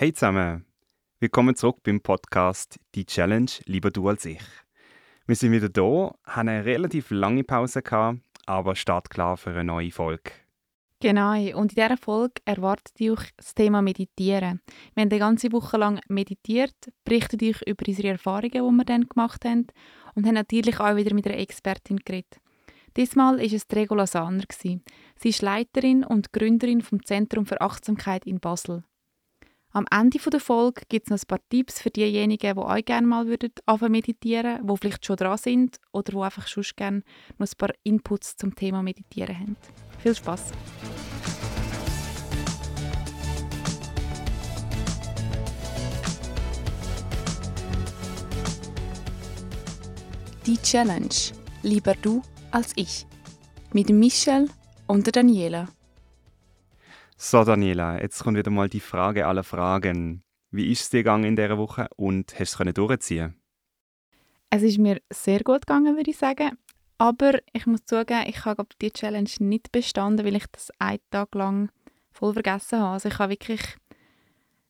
Hey zusammen, willkommen zurück beim Podcast Die Challenge Lieber du als ich. Wir sind wieder da, haben eine relativ lange Pause gehabt, aber startklar für eine neue Folge. Genau, und in dieser Folge erwartet euch das Thema Meditieren. Wir haben eine ganze Woche lang meditiert, berichtet euch über unsere Erfahrungen, die wir dann gemacht haben und haben natürlich auch wieder mit einer Expertin geredet. Diesmal war es Regula Sahner. Sie ist Leiterin und Gründerin vom Zentrum für Achtsamkeit in Basel. Am Ende der Folge gibt es noch ein paar Tipps für diejenigen, die auch gerne mal würden meditieren würden, die vielleicht schon dran sind oder die einfach schon gerne noch ein paar Inputs zum Thema Meditieren haben. Viel Spaß! Die Challenge. Lieber du als ich. Mit Michelle und Daniela. So, Daniela, jetzt kommt wieder mal die Frage aller Fragen. Wie ist es dir gegangen in dieser Woche und hast du es durchziehen Es ist mir sehr gut gegangen, würde ich sagen. Aber ich muss zugeben, ich habe die Challenge nicht bestanden, weil ich das einen Tag lang voll vergessen habe. Also ich habe wirklich,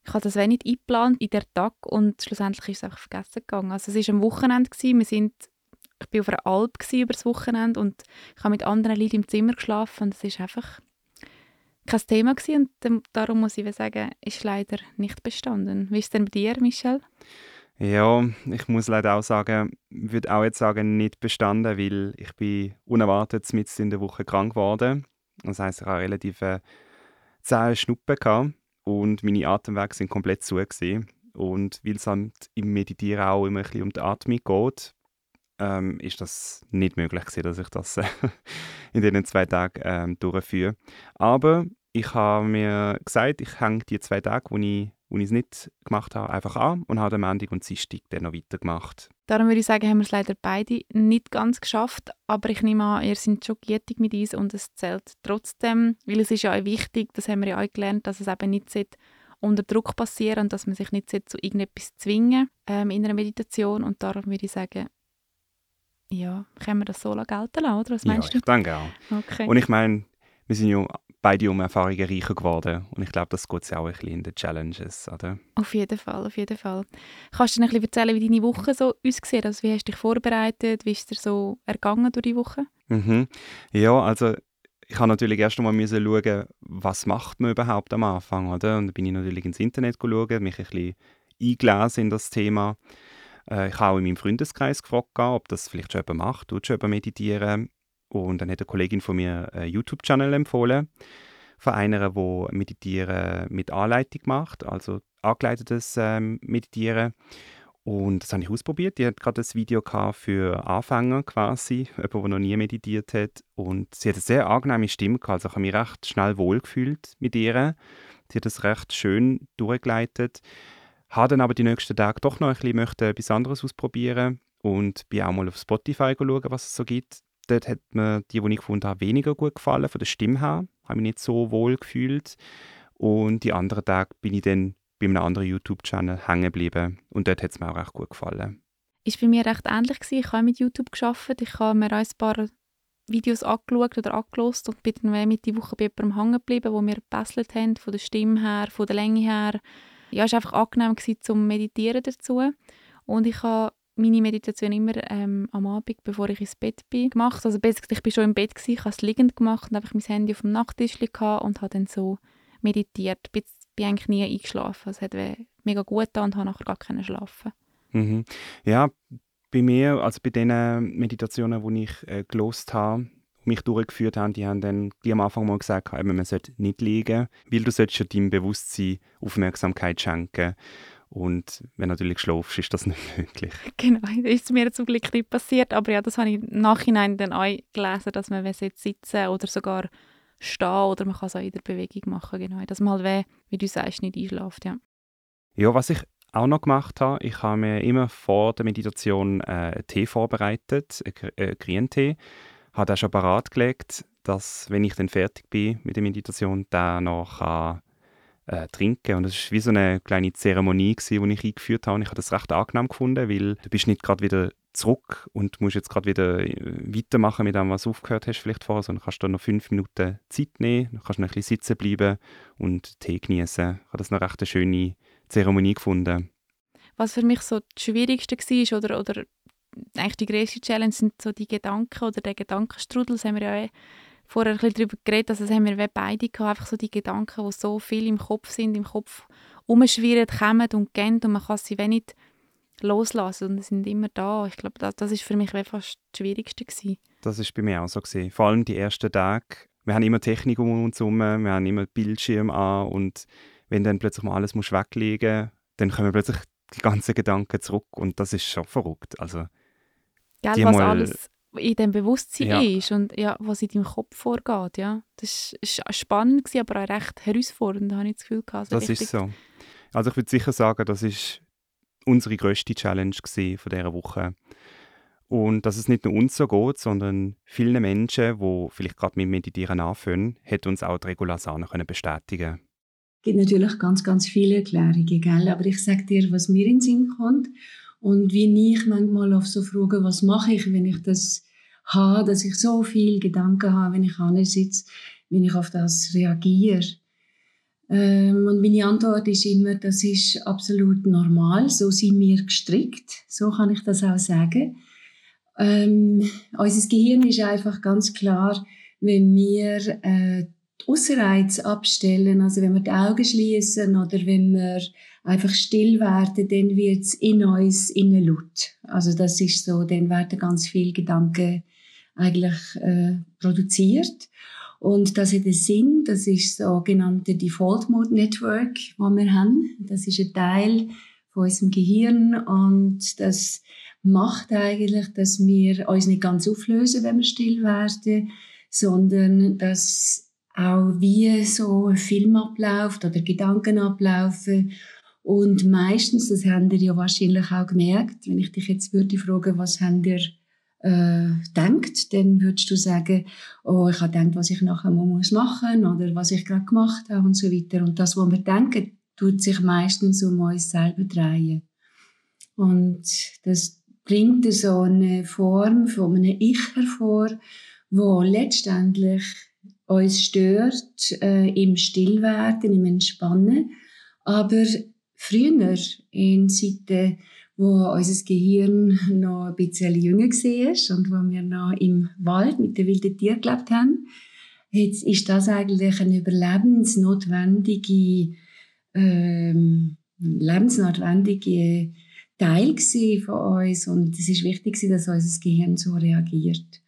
ich habe das wenig eingeplant in der Tag und schlussendlich ist es einfach vergessen gegangen. Also es war am Wochenende, gewesen. wir sind, ich war auf einer Alp über das Wochenende und ich habe mit anderen Leuten im Zimmer geschlafen und es ist einfach kein Thema gewesen und darum muss ich sagen, ist leider nicht bestanden. Wie ist es denn bei dir, Michel? Ja, ich muss leider auch sagen, würde auch jetzt sagen, nicht bestanden, weil ich bin unerwartet mitten in der Woche krank geworden. Das heißt, ich hatte relativ äh, zähe Schnuppen und meine Atemwege sind komplett zu gewesen. Und weil es halt im Meditieren auch immer ein bisschen um die Atmung geht, ähm, ist das nicht möglich gewesen, dass ich das äh, in diesen zwei Tagen ähm, durchführe. Aber ich habe mir gesagt, ich hänge die zwei Tage, wo ich, wo ich es nicht gemacht habe, einfach an und habe am Montag und Dienstag dann noch weitergemacht. Darum würde ich sagen, haben wir es leider beide nicht ganz geschafft, aber ich nehme an, ihr seid schon gierig mit uns und es zählt trotzdem, weil es ist ja auch wichtig, das haben wir ja auch gelernt, dass es eben nicht unter Druck passieren und dass man sich nicht zu irgendetwas zwingen ähm, in einer Meditation und darum würde ich sagen, ja, können wir das so gelten lassen, oder? Was meinst ja, ich denke auch. Okay. Und ich meine, wir sind ja beide um Erfahrungen reicher geworden. Und ich glaube, das geht ja auch ein bisschen in den Challenges, oder? Auf jeden Fall, auf jeden Fall. Kannst du dir ein bisschen erzählen, wie deine Woche so aussieht? Also wie hast du dich vorbereitet? Wie ist dir so ergangen durch die Woche? Mhm. Ja, also ich habe natürlich erst einmal schauen, was macht man überhaupt am Anfang, oder? Und dann bin ich natürlich ins Internet schauen, mich ein bisschen eingelesen in das Thema. Äh, ich habe auch in meinem Freundeskreis gefragt, ob das vielleicht schon jemand macht, tut schon jemand meditieren. Und dann hat eine Kollegin von mir einen YouTube-Channel empfohlen, von einer, die Meditieren mit Anleitung macht, also angeleitetes ähm, Meditieren. Und das habe ich ausprobiert. Die hat gerade ein Video für Anfänger quasi, jemand, der noch nie meditiert hat. Und sie hat eine sehr angenehme Stimme gehabt. Also ich habe mich recht schnell wohlgefühlt mit ihr. Sie hat das recht schön durchgeleitet. Habe dann aber die nächsten Tage doch noch ein bisschen etwas anderes ausprobieren und bin auch mal auf Spotify schauen, was es so gibt dort hat mir die, die ich gefunden habe, weniger gut gefallen, von der Stimme her. Habe mich nicht so wohl gefühlt. Und die anderen Tage bin ich dann bei einem anderen YouTube-Channel hängen geblieben. Und dort hat es mir auch recht gut gefallen. Ist bei mir recht ähnlich gewesen. Ich habe mit YouTube geschafft. Ich habe mir ein paar Videos angeschaut oder angelost und bin dann mit die Woche bei jemandem hängen geblieben, wo wir gebesselt haben, von der Stimme her, von der Länge her. Ja, es war einfach angenehm gewesen, zum Meditieren dazu. Und ich habe meine Meditation immer ähm, am Abend, bevor ich ins Bett bin, gemacht. Also basically, ich war schon im Bett, gewesen, ich habe es liegend gemacht und einfach mein Handy auf dem Nachttisch gehabt und habe dann so meditiert. Ich bin eigentlich nie eingeschlafen. Es hat mega gut getan und habe nachher gar keinen schlafen. Mhm. Ja, bei mir, also bei den Meditationen, die ich äh, gelost habe, mich durchgeführt haben, die haben dann die am Anfang mal gesagt, man sollte nicht liegen, weil du solltest deinem Bewusstsein Aufmerksamkeit schenken und wenn du natürlich schläfst, ist das nicht möglich. Genau, das ist mir zum Glück nicht passiert. Aber ja, das habe ich im Nachhinein dann auch gelesen, dass man jetzt sitzen oder sogar stehen oder man kann es auch in der Bewegung machen. Genau, dass man halt, wie du sagst, nicht einschläft. Ja. ja, was ich auch noch gemacht habe, ich habe mir immer vor der Meditation äh, Tee vorbereitet, äh, Grüntee. Habe den schon parat gelegt, dass, wenn ich dann fertig bin mit der Meditation, dann noch kann äh, trinken. Und es war wie so eine kleine Zeremonie, die ich eingeführt habe. Und ich habe das recht angenehm gefunden, weil du bist nicht gerade wieder zurück und musst jetzt gerade wieder äh, weitermachen mit dem, was du aufgehört hast vielleicht vorher, sondern kannst du noch fünf Minuten Zeit nehmen, dann kannst du noch ein bisschen sitzen bleiben und Tee genießen. Ich habe das noch recht eine schöne Zeremonie gefunden. Was für mich so das Schwierigste war oder, oder eigentlich die größte Challenge sind so die Gedanken oder der Gedankenstrudel, das haben wir ja eh vorher ein bisschen darüber geredet, also das haben wir beide gehabt, einfach so die Gedanken, die so viel im Kopf sind, im Kopf umschwirren, kommen und gehen und man kann sie wenig loslassen und sind immer da. Ich glaube, das, das ist für mich fast das Schwierigste gewesen. Das ist bei mir auch so gewesen. Vor allem die ersten Tage. Wir haben immer Technik um uns herum, wir haben immer Bildschirm an und wenn dann plötzlich mal alles musst weglegen dann kommen plötzlich die ganzen Gedanken zurück und das ist schon verrückt. Also, Gell, was mal, alles in dem Bewusstsein ja. ist und ja, was in deinem Kopf vorgeht. Ja. Das war spannend, gewesen, aber auch recht herausfordernd, habe ich das Gefühl. Gehabt. Also das ist so. Also ich würde sicher sagen, das ist unsere grösste Challenge von dieser Woche. Und dass es nicht nur uns so geht, sondern vielen Menschen, die vielleicht gerade mit Meditieren anfangen, hat uns auch die Regula Sana bestätigen Es gibt natürlich ganz, ganz viele Erklärungen, gell? aber ich sage dir, was mir in den Sinn kommt und wie ich manchmal auf so Fragen, was mache ich, wenn ich das habe, dass ich so viele Gedanken habe, wenn ich sitze, wenn ich auf das reagiere. Ähm, und meine Antwort ist immer, das ist absolut normal, so sind wir gestrickt, so kann ich das auch sagen. Ähm, unser Gehirn ist einfach ganz klar, wenn wir äh, Ausreiz abstellen, also wenn wir die Augen schließen oder wenn wir einfach still werden, dann wird es in uns innen laut. Also das ist so, dann werden ganz viele Gedanken eigentlich äh, produziert. Und das hat einen Sinn, das ist das sogenannte Default Mode Network, das wir haben. Das ist ein Teil von unserem Gehirn und das macht eigentlich, dass wir uns nicht ganz auflösen, wenn wir still werden, sondern dass auch wie so ein Film abläuft oder Gedanken ablaufen. Und meistens, das habt ihr ja wahrscheinlich auch gemerkt, wenn ich dich jetzt würde fragen, was habt ihr äh, denkt, dann würdest du sagen, oh, ich habe gedacht, was ich nachher muss machen oder was ich gerade gemacht habe und so weiter. Und das, was wir denken, tut sich meistens um uns selber drehen. Und das bringt so eine Form von einem Ich hervor, wo letztendlich uns stört äh, im Stillwerden, im Entspannen. Aber früher, in Zeiten wo unser Gehirn noch ein bisschen jünger war und wo wir noch im Wald mit den wilden Tieren gelebt haben. Jetzt ist das eigentlich ein überlebensnotwendige, ähm, lebensnotwendige Teil von uns und es ist wichtig, dass unser Gehirn so reagiert.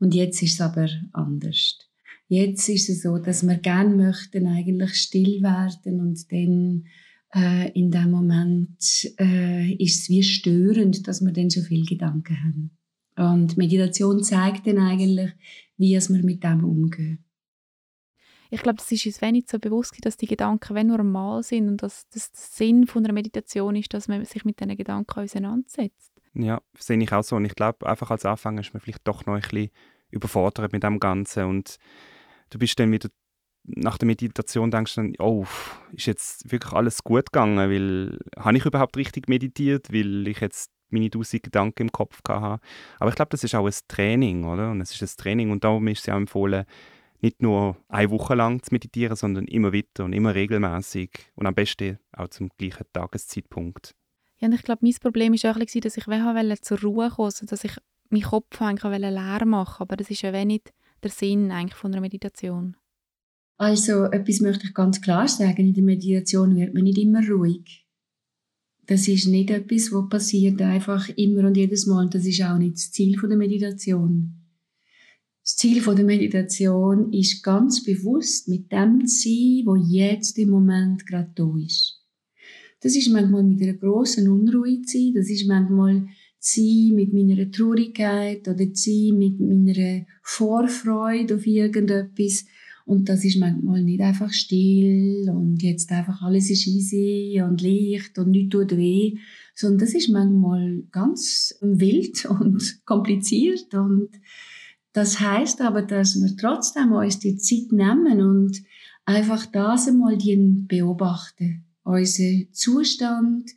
Und jetzt ist es aber anders. Jetzt ist es so, dass wir gerne möchten eigentlich still werden und dann äh, in dem Moment äh, ist es wie störend, dass wir dann so viele Gedanken haben. Und Meditation zeigt dann eigentlich, wie wir mit dem umgehen. Ich glaube, es ist uns wenig so bewusst, dass die Gedanken wenn normal sind und dass das der Sinn von einer Meditation ist, dass man sich mit diesen Gedanken auseinandersetzt. Ja, sehe ich auch so. Und ich glaube, einfach als Anfänger ist man vielleicht doch noch ein bisschen überfordert mit dem Ganzen und du bist dann wieder nach der Meditation denkst du dann, oh, ist jetzt wirklich alles gut gegangen, weil habe ich überhaupt richtig meditiert, weil ich jetzt meine tausend Gedanken im Kopf hatte. Aber ich glaube, das ist auch ein Training, oder? Und es ist ein Training und darum ist es ja empfohlen, nicht nur eine Woche lang zu meditieren, sondern immer wieder und immer regelmäßig und am besten auch zum gleichen Tageszeitpunkt. Ja, und ich glaube, mein Problem war auch, dass ich wollte zur Ruhe kommen, also dass ich meinen Kopf leer machen aber das ist ja wenig der Sinn eigentlich von einer Meditation. Also etwas möchte ich ganz klar sagen, in der Meditation wird man nicht immer ruhig. Das ist nicht etwas, was passiert einfach immer und jedes Mal. Das ist auch nicht das Ziel der Meditation. Das Ziel der Meditation ist ganz bewusst mit dem zu sein, wo jetzt im Moment gerade da ist. Das ist manchmal mit einer großen Unruhe zu sein, das ist manchmal sein mit meiner Traurigkeit oder sein mit meiner Vorfreude auf irgendetwas und das ist manchmal nicht einfach still und jetzt einfach alles ist easy und leicht und nichts tut weh, sondern das ist manchmal ganz wild und kompliziert und das heißt aber, dass wir trotzdem uns die Zeit nehmen und einfach das einmal beobachten. Unseren Zustand,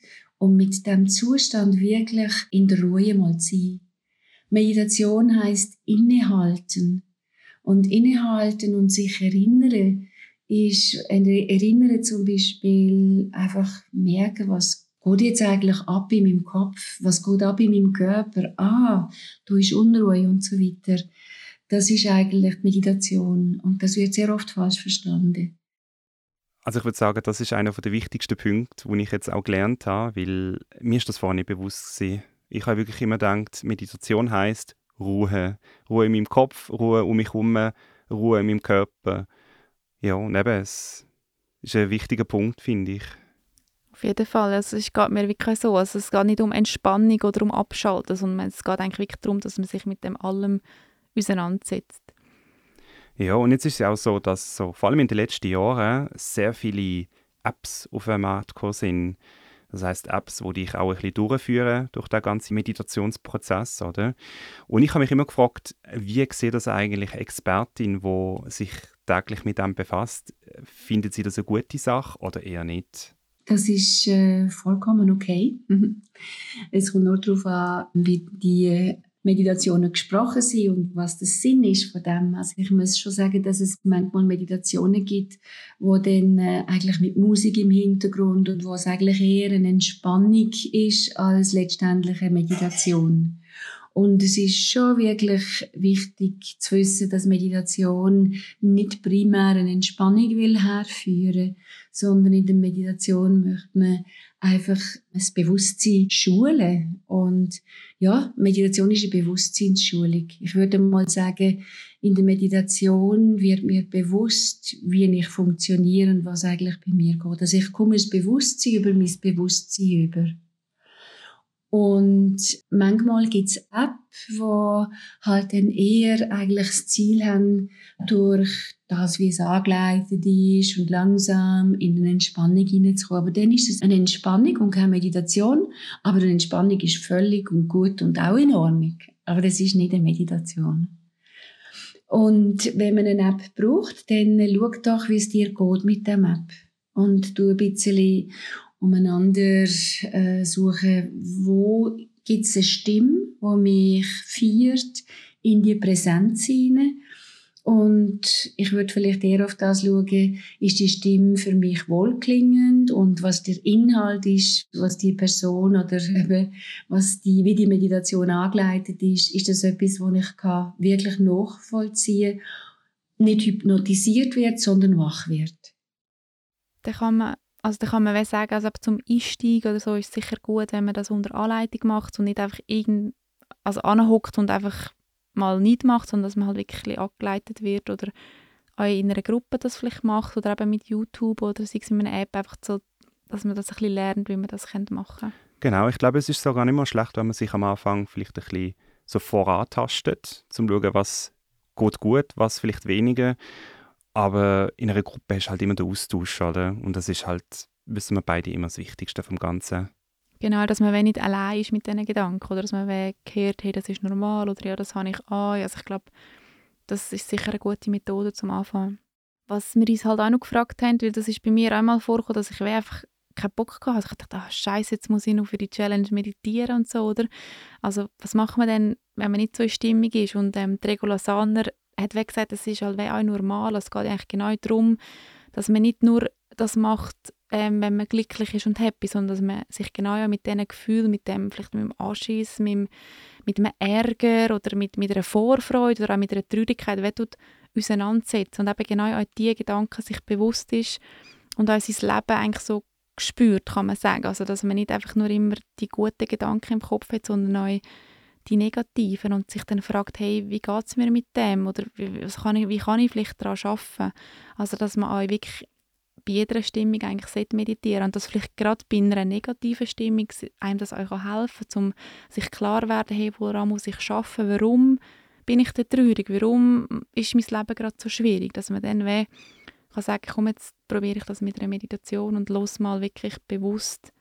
und mit dem Zustand wirklich in der Ruhe mal zu sein. Meditation heißt innehalten. Und innehalten und sich erinnern ist, erinnern zum Beispiel einfach merken, was geht jetzt eigentlich ab in meinem Kopf? Was geht ab in meinem Körper? Ah, du ist Unruhe und so weiter. Das ist eigentlich Meditation und das wird sehr oft falsch verstanden. Also ich würde sagen, das ist einer der wichtigsten Punkte, die ich jetzt auch gelernt habe, weil mir ist das vorher nicht bewusst gewesen. Ich habe wirklich immer gedacht, Meditation heißt Ruhe. Ruhe in meinem Kopf, Ruhe um mich herum, Ruhe in meinem Körper. Ja, und eben, es ist ein wichtiger Punkt, finde ich. Auf jeden Fall. Also es geht mir wirklich so. Also es geht nicht um Entspannung oder um Abschalten, sondern es geht eigentlich wirklich darum, dass man sich mit dem allem auseinandersetzt. Ja, und jetzt ist es auch so, dass so, vor allem in den letzten Jahren sehr viele Apps auf dem Markt gekommen sind. Das heißt Apps, die dich auch ein bisschen durchführen durch den ganzen Meditationsprozess, oder? Und ich habe mich immer gefragt, wie sieht das eigentlich Expertin, die sich täglich mit dem befasst? Findet sie das eine gute Sache oder eher nicht? Das ist äh, vollkommen okay. es kommt nur darauf an, wie die Meditationen gesprochen sind und was der Sinn ist von dem. Also ich muss schon sagen, dass es manchmal Meditationen gibt, wo dann äh, eigentlich mit Musik im Hintergrund und wo es eigentlich eher eine Entspannung ist als letztendlich eine Meditation. Und es ist schon wirklich wichtig zu wissen, dass Meditation nicht primär eine Entspannung will herführen, sondern in der Meditation möchte man einfach das Bewusstsein schulen. Und ja, Meditation ist eine Bewusstseinsschulung. Ich würde mal sagen, in der Meditation wird mir bewusst, wie ich funktioniere und was eigentlich bei mir geht. Also ich komme das Bewusstsein über mein Bewusstsein über. Und manchmal gibt es Apps, die halt dann eher eigentlich das Ziel haben, durch das, wie es angeleitet ist und langsam in eine Entspannung hineinzukommen. Aber dann ist es eine Entspannung und keine Meditation. Aber eine Entspannung ist völlig und gut und auch in Ordnung. Aber das ist nicht eine Meditation. Und wenn man eine App braucht, dann schau doch, wie es dir geht mit der App. Und du ein bisschen umeinander äh, suchen, wo gibt es eine Stimme, die mich feiert in die Präsenz hinein. Und ich würde vielleicht eher auf das schauen, ist die Stimme für mich wohlklingend und was der Inhalt ist, was die Person oder eben, was die, wie die Meditation angeleitet ist, ist das etwas, wo ich wirklich nachvollziehen kann, nicht hypnotisiert wird, sondern wach wird. Da kann man also da kann man sagen, also zum Einstieg oder so ist es sicher gut, wenn man das unter Anleitung macht und nicht einfach irgend, also anhockt und einfach mal nicht macht, sondern dass man halt wirklich angeleitet wird oder auch in einer Gruppe das vielleicht macht oder eben mit YouTube oder sei es in einer App, einfach so, dass man das ein bisschen lernt, wie man das machen kann. Genau, ich glaube, es ist sogar nicht mal schlecht, wenn man sich am Anfang vielleicht ein bisschen so vorantastet, um zu schauen, was geht gut, was vielleicht weniger aber in einer Gruppe ist halt immer der Austausch, oder? Und das ist halt, wissen wir beide, immer das Wichtigste vom Ganzen. Genau, dass man nicht allein ist mit diesen Gedanken oder dass man hört, hey, das ist normal oder ja, das habe ich an. Also ich glaube, das ist sicher eine gute Methode zum Anfang. Was wir uns halt auch noch gefragt haben, weil das ist bei mir einmal vorgekommen, dass ich einfach keinen Bock hatte. Also ich dachte, ah, scheiße, jetzt muss ich noch für die Challenge meditieren und so, oder? Also was macht man denn, wenn man nicht so in Stimmung ist? Und ähm, die Regula Sahner hat gesagt, es ist halt auch normal. Es geht eigentlich genau darum, dass man nicht nur das macht, ähm, wenn man glücklich ist und happy, sondern dass man sich genau mit diesen Gefühlen, mit dem, vielleicht mit dem Anschiss, mit, dem, mit einem Ärger oder mit, mit einer Vorfreude oder auch mit einer Traurigkeit auseinandersetzt und eben genau auch diese Gedanken sich bewusst ist und auch sein Leben eigentlich so spürt, kann man sagen. Also dass man nicht einfach nur immer die guten Gedanken im Kopf hat, sondern auch die negativen und sich dann fragt, hey, wie geht es mir mit dem? Oder wie, kann ich, wie kann ich vielleicht daran arbeiten? Also, dass man auch wirklich bei jeder Stimmung eigentlich meditieren und dass vielleicht gerade bei einer negativen Stimmung einem das auch helfen kann, um sich klar zu werden, hey, woran muss ich arbeiten, warum bin ich denn traurig, warum ist mein Leben gerade so schwierig, dass man dann weh kann sagen, komm, jetzt probiere ich das mit einer Meditation und los mal wirklich bewusst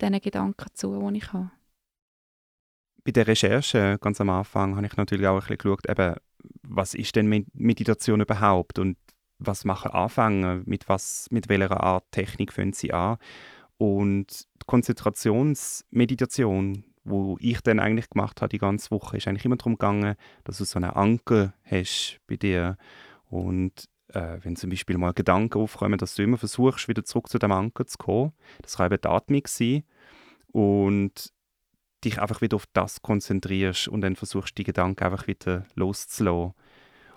diesen Gedanken zu, die ich habe bei der Recherche ganz am Anfang habe ich natürlich auch ein bisschen geschaut, eben, was ist denn Meditation überhaupt und was machen Anfänger, mit, mit welcher Art Technik fangen sie an. Und die Konzentrationsmeditation, wo ich dann eigentlich gemacht habe die ganze Woche, ist eigentlich immer darum gegangen, dass du so einen Anker hast bei dir und äh, wenn zum Beispiel mal Gedanken aufkommen, dass du immer versuchst, wieder zurück zu dem Anker zu kommen. Das kann eben die Atmung sein. Und dich einfach wieder auf das konzentrierst und dann versuchst, die Gedanken einfach wieder loszulassen.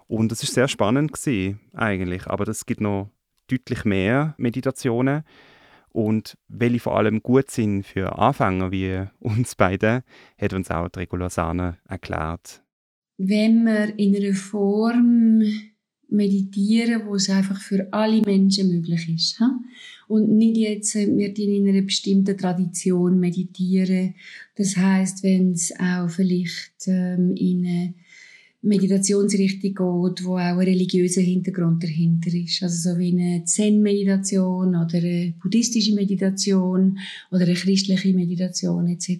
Und das ist sehr spannend gewesen, eigentlich. Aber es gibt noch deutlich mehr Meditationen. Und welche vor allem gut sind für Anfänger wie uns beide, hat uns auch Regula Sahne erklärt. Wenn man in einer Form meditieren, wo es einfach für alle Menschen möglich ist. Ha? Und nicht jetzt, äh, wir in einer bestimmten Tradition meditieren. Das heißt, wenn es auch vielleicht ähm, in eine Meditationsrichtung geht, wo auch ein religiöser Hintergrund dahinter ist. Also so wie eine Zen-Meditation oder eine buddhistische Meditation oder eine christliche Meditation etc.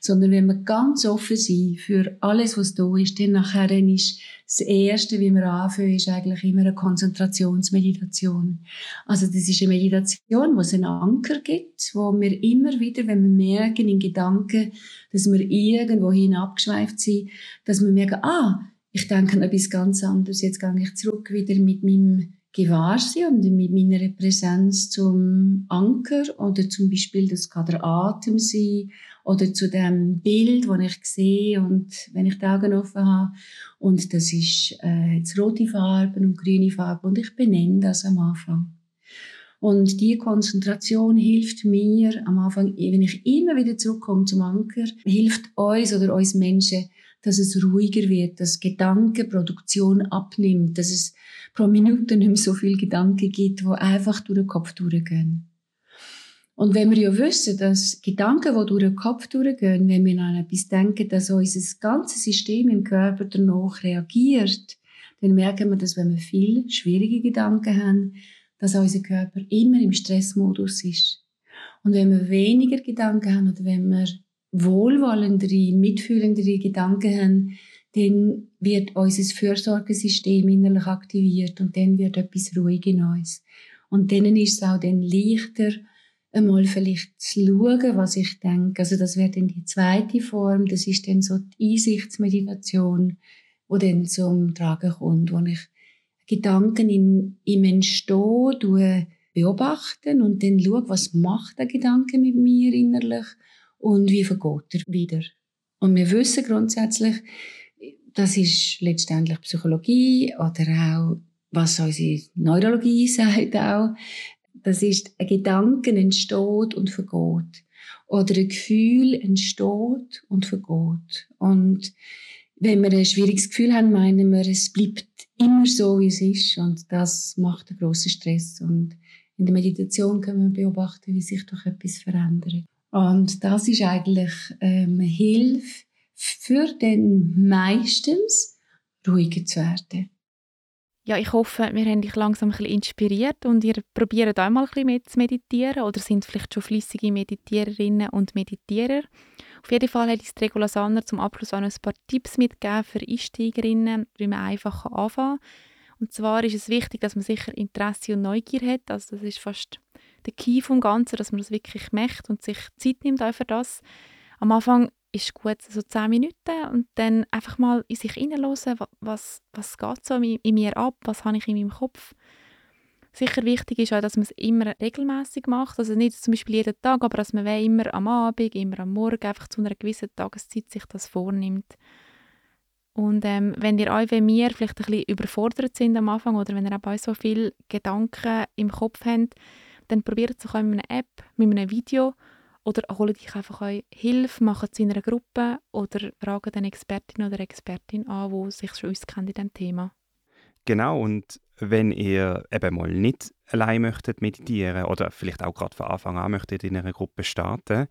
Sondern wenn wir ganz offen sind für alles, was da ist, dann nachher ist das Erste, wie wir anfangen, ist eigentlich immer eine Konzentrationsmeditation. Also das ist eine Meditation, wo es einen Anker gibt, wo wir immer wieder, wenn wir merken in Gedanken, dass wir irgendwo hin abgeschweift sind, dass wir merken, ah, ich denke an etwas ganz anderes. Jetzt gehe ich zurück wieder mit meinem Gewahrsein und mit meiner Präsenz zum Anker oder zum Beispiel, das kann der Atem sein oder zu dem Bild, das ich sehe und wenn ich die Augen offen habe und das ist äh, jetzt rote Farben und grüne Farben und ich benenne das am Anfang. Und die Konzentration hilft mir am Anfang, wenn ich immer wieder zurückkomme zum Anker, hilft uns oder uns Menschen, dass es ruhiger wird, dass Gedankenproduktion abnimmt, dass es pro Minute nicht mehr so viel Gedanken gibt, wo einfach durch den Kopf durchgehen. Und wenn wir ja wissen, dass Gedanken, die durch den Kopf durchgehen, wenn wir an etwas denken, dass unser ganzes System im Körper danach reagiert, dann merken wir, dass wenn wir viel schwierige Gedanken haben, dass unser Körper immer im Stressmodus ist. Und wenn wir weniger Gedanken haben oder wenn wir wohlwollendere, mitfühlendere Gedanken haben, dann wird unser Fürsorgesystem innerlich aktiviert und dann wird etwas ruhig in uns. Und dann ist es auch dann leichter, einmal vielleicht zu schauen, was ich denke. Also das wäre dann die zweite Form, das ist dann so die Einsichtsmeditation, wo dann zum Tragen kommt, wo ich Gedanken in, im Entstehen beobachten und dann schaue, was macht der Gedanke mit mir innerlich und wie vergeht er wieder. Und wir wissen grundsätzlich, das ist letztendlich Psychologie oder auch, was unsere Neurologie sagt auch, das ist, ein Gedanke entsteht und vergeht. Oder ein Gefühl entsteht und vergeht. Und wenn wir ein schwieriges Gefühl haben, meinen wir, es bleibt immer so, wie es ist. Und das macht einen grossen Stress. Und in der Meditation können wir beobachten, wie sich doch etwas verändert. Und das ist eigentlich ähm, Hilfe für den meistens ruhiger zu werden. Ja, ich hoffe, wir haben dich langsam ein bisschen inspiriert und ihr probiert auch mal ein bisschen mit zu meditieren oder sind vielleicht schon flüssige Meditiererinnen und Meditierer. Auf jeden Fall hat uns Regula Sanner zum Abschluss auch noch ein paar Tipps mitgegeben für Einsteigerinnen, wie man einfach anfangen kann. Und zwar ist es wichtig, dass man sicher Interesse und Neugier hat. Also das ist fast der Key vom Ganzen, dass man das wirklich macht und sich Zeit nimmt auch für das. Am Anfang ist gut, so 10 Minuten und dann einfach mal in sich hineinhören, was, was geht so in mir ab, was habe ich in meinem Kopf. Sicher wichtig ist auch, dass man es immer regelmäßig macht, also nicht zum Beispiel jeden Tag, aber dass man immer am Abend, immer am Morgen, einfach zu einer gewissen Tageszeit sich das vornimmt. Und ähm, wenn ihr euch, wenn wir vielleicht ein bisschen überfordert sind am Anfang oder wenn ihr auch so viele Gedanken im Kopf habt, dann probiert es auch mit einer App, mit einem Video oder holt euch einfach euch Hilfe, macht es in einer Gruppe oder fragt eine Expertin oder Expertin an, die sich schon auskennt in diesem Thema. Genau, und wenn ihr eben mal nicht allein möchtet meditieren oder vielleicht auch gerade von Anfang an möchtet in einer Gruppe starten,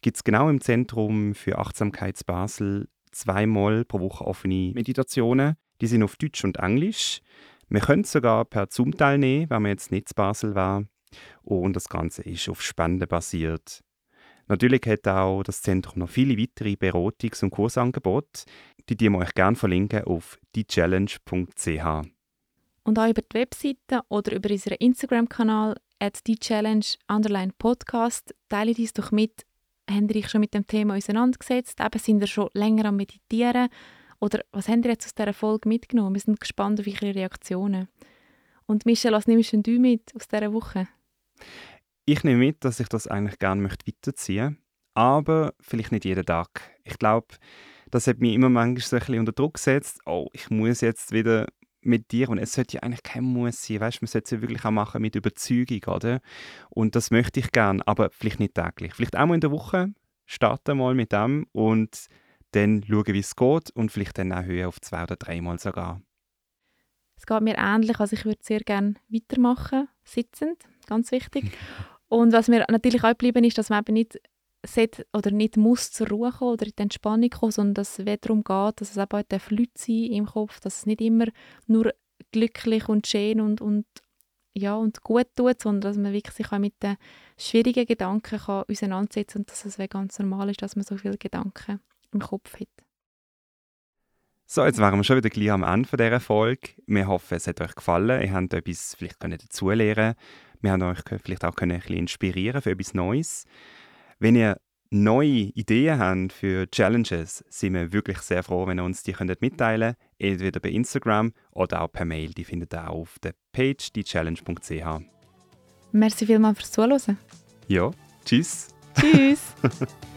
gibt es genau im Zentrum für Achtsamkeit Basel zweimal pro Woche offene Meditationen. Die sind auf Deutsch und Englisch. Man könnte sogar per Zoom teilnehmen, wenn man jetzt nicht in Basel war. Und das Ganze ist auf Spenden basiert. Natürlich hat auch das Zentrum noch viele weitere Beratungs- und Kursangebote. Die die wir euch gerne verlinken auf diechallenge.ch. Und auch über die Webseite oder über unseren Instagram-Kanal at Podcast. Teile dies doch mit. Habt ihr euch schon mit dem Thema auseinandergesetzt? Eben, sind ihr schon länger am Meditieren? Oder was habt ihr jetzt aus dieser Folge mitgenommen? Wir sind gespannt auf eure Reaktionen. Und Michelle, was nimmst du mit aus dieser Woche? Ich nehme mit, dass ich das eigentlich gerne möchte weiterziehen aber vielleicht nicht jeden Tag. Ich glaube, das hat mich immer manchmal so ein bisschen unter Druck gesetzt. Oh, ich muss jetzt wieder mit dir und es sollte ja eigentlich kein Muss sein, weißt, man sollte es ja wirklich auch machen mit Überzeugung, oder? Und das möchte ich gerne, aber vielleicht nicht täglich. Vielleicht einmal in der Woche starten mal mit dem und dann schauen, wie es geht und vielleicht dann auch höher auf zwei oder dreimal sogar. Es geht mir ähnlich, also ich würde sehr gerne weitermachen, sitzend, ganz wichtig. Und was mir natürlich auch geblieben ist, dass man eben nicht sollte oder nicht muss zur Ruhe kommen oder in die Entspannung kommen, sondern dass es darum geht, dass es eben auch Leute sein im Kopf, dass es nicht immer nur glücklich und schön und, und, ja, und gut tut, sondern dass man wirklich sich auch mit den schwierigen Gedanken kann auseinandersetzen kann und dass es ganz normal ist, dass man so viele Gedanken im Kopf hat. So, jetzt wären wir schon wieder gleich am Ende dieser Folge. Wir hoffen, es hat euch gefallen. Ihr habt etwas vielleicht dazulernen Wir haben euch vielleicht auch ein bisschen inspirieren für etwas Neues. Wenn ihr neue Ideen habt für Challenges, sind wir wirklich sehr froh, wenn ihr uns die könnt mitteilen könnt. Entweder bei Instagram oder auch per Mail. Die findet ihr auch auf der Page diechallenge.ch. Merci vielmals fürs Zuhören. Ja, tschüss. Tschüss.